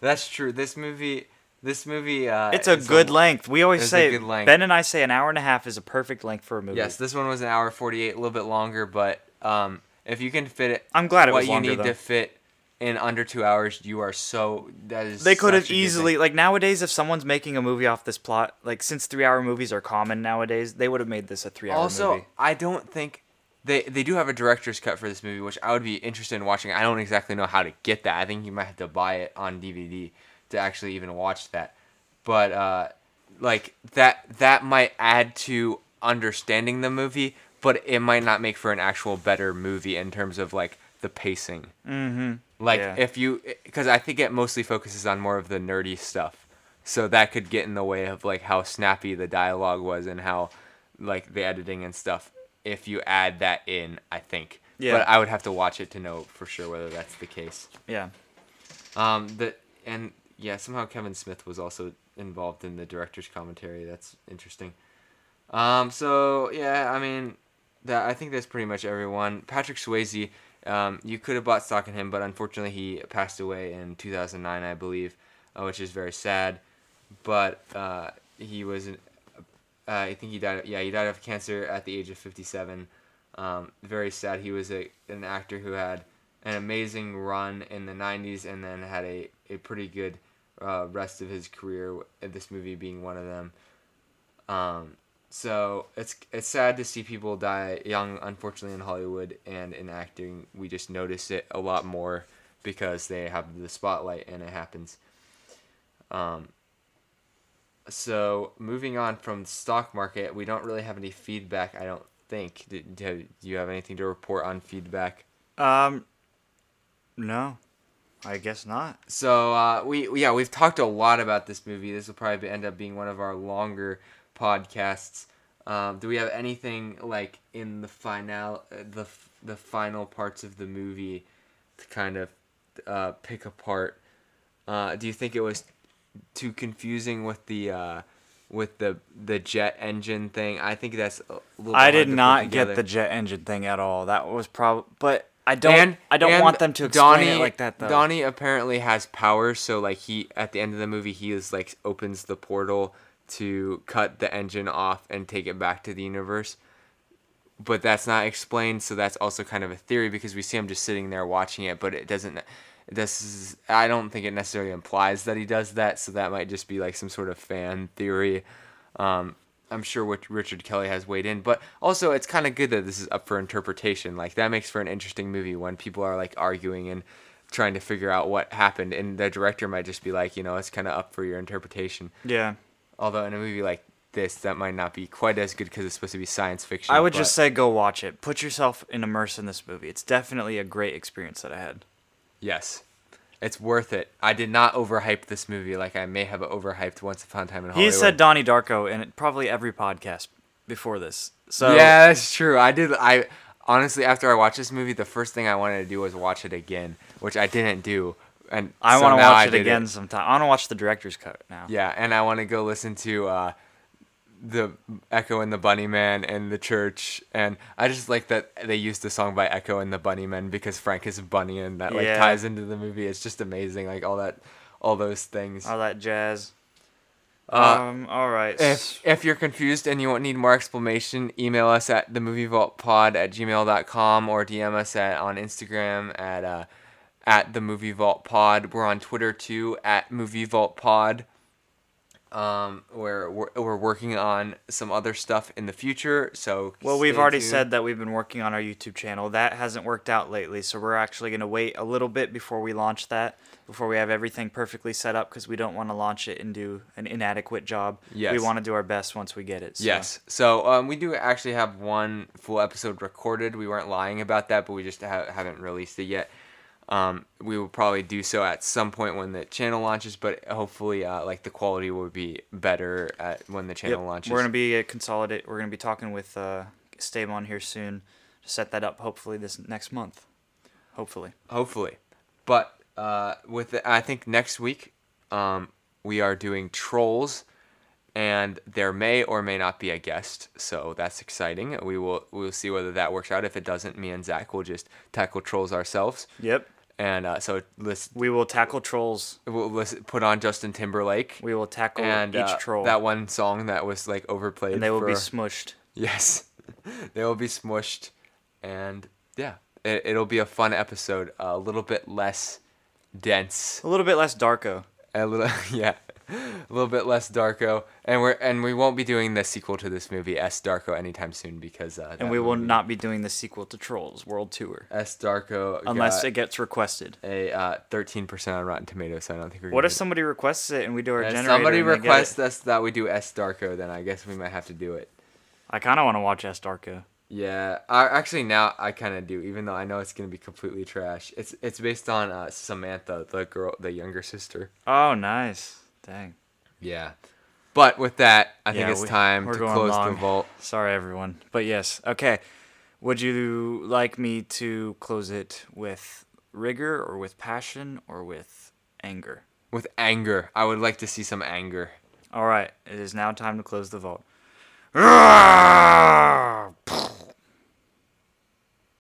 That's true. This movie, this movie. Uh, It's a good length. We always a say. Ben and I say an hour and a half is a perfect length for a movie. Yes, this one was an hour forty-eight, a little bit longer, but um, if you can fit it, I'm glad it what was you need though. to fit in under two hours, you are so that is. They could have such a good easily like nowadays if someone's making a movie off this plot, like since 3-hour movies are common nowadays, they would have made this a 3-hour Also, movie. I don't think they they do have a director's cut for this movie, which I would be interested in watching. I don't exactly know how to get that. I think you might have to buy it on DVD to actually even watch that. But uh, like that that might add to understanding the movie, but it might not make for an actual better movie in terms of like the pacing. Mhm. Like Yeah. if you, because I think it mostly focuses on more of the nerdy stuff, so that could get in the way of like how snappy the dialogue was and how like the editing and stuff. If you add that in, I think. Yeah. But I would have to watch it to know for sure whether that's the case. Yeah. Um. The and yeah, somehow Kevin Smith was also involved in the director's commentary. That's interesting. Um. So yeah, I mean, that I think that's pretty much everyone. Patrick Swayze. Um, you could have bought stock in him, but unfortunately he passed away in 2009, I believe, uh, which is very sad. But uh, he was, an, uh, I think he died. Yeah, he died of cancer at the age of 57. Um, very sad. He was a an actor who had an amazing run in the 90s and then had a, a pretty good uh, rest of his career. This movie being one of them. Um, so it's it's sad to see people die young, unfortunately, in Hollywood and in acting. We just notice it a lot more because they have the spotlight and it happens. Um, so moving on from the stock market, we don't really have any feedback. I don't think. Do, do you have anything to report on feedback? Um no. I guess not. So uh, we we- yeah we've talked a lot about this movie. This will probably end up being one of our longer podcasts. Um, do we have anything like in the final uh, the the final parts of the movie to kind of uh, pick apart? Uh, do you think it was too confusing with the uh, with the the jet engine thing? I think that's a little. I did not get the jet engine thing at all. That was probably but I don't and I don't want them to explain Donnie, it like that though. Donnie apparently has powers, so like he at the end of the movie he is like opens the portal to cut the engine off and take it back to the universe. But that's not explained, so that's also kind of a theory because we see him just sitting there watching it, but it doesn't. This is I don't think it necessarily implies that he does that, so that might just be like some sort of fan theory. Um, I'm sure what Richard Kelly has weighed in, but also it's kind of good that this is up for interpretation. Like that makes for an interesting movie when people are like arguing and trying to figure out what happened, and the director might just be like, you know, it's kind of up for your interpretation. yeah. Although in a movie like this, that might not be quite as good because it's supposed to be science fiction. I would but- just say go watch it. Put yourself in immerse in this movie. It's definitely a great experience that I had. yes, it's worth it. I did not overhype this movie like I may have overhyped Once Upon a Time in Hollywood. He said Donnie Darko in probably every podcast before this. So yeah, that's true. I did. I honestly, after I watched this movie, the first thing I wanted to do was watch it again, which I didn't do. And I so want to watch it again sometime. I want to watch the director's cut now. Yeah, and I want to go listen to uh, the Echo and the Bunnymen and the church, and I just like that they used the song by Echo and the Bunny Bunnymen because Frank is a bunny, and that like Yeah. ties into the movie. It's just amazing, like all that, all those things. All that jazz. Uh, um. All right. If if you're confused and you want need more explanation, email us at themovievaultpod at gmail.com or DM us at on Instagram at uh, at the movie vault pod. We're on Twitter too at movie vault pod. Um, we're, we're we're working on some other stuff in the future. So Well, we've already tuned. said that we've been working on our YouTube channel. That hasn't worked out lately, so we're actually going to wait a little bit before we launch that, before we have everything perfectly set up, because we don't want to launch it and do an inadequate job. We want to do our best once we get it. So. Yes. So um, we do actually have one full episode recorded. We weren't lying about that, but we just ha- haven't released it yet. Um, we will probably do so at some point when the channel launches, but hopefully, uh, like the quality will be better at when the channel Yep. launches. We're going to be uh, consolidate. We're going to be talking with uh, here soon to set that up. Hopefully this next month. Hopefully. Hopefully, but uh, with the, I think next week, um, we are doing trolls, and there may or may not be a guest, so that's exciting. We will we will see whether that works out. If it doesn't, me and Zach will just tackle trolls ourselves. Yep. And uh, so let's We will tackle trolls. we'll let's put on Justin Timberlake We will tackle and each uh, troll. that one song that was like overplayed. and they will be smushed. yes, [laughs] they will be smushed, and yeah, it, it'll be a fun episode. a little bit less dense, A little bit less Darko. a little [laughs] yeah, [laughs] a little bit less Darko, and we're and we won't be doing the sequel to this movie S Darko anytime soon because uh, And we will movie- not be doing the sequel to Trolls World Tour. S Darko Unless it gets requested. a uh, thirteen percent on Rotten Tomatoes. So I don't think we're. What if somebody requests it and we do our If generator? somebody and they get it? requests us that we do S Darko, then I guess we might have to do it. I kind of want to watch S Darko. Yeah, I, actually now I kind of do, even though I know it's gonna be completely trash. It's it's based on uh, Samantha, the girl, the younger sister. Oh, nice. Dang. Yeah, but with that, I think it's we- time to close long. the vault. Sorry, everyone. But yes. Okay. Would you like me to close it with rigor or with passion or with anger? With anger, I would like to see some anger. All right. It is now time to close the vault. [laughs]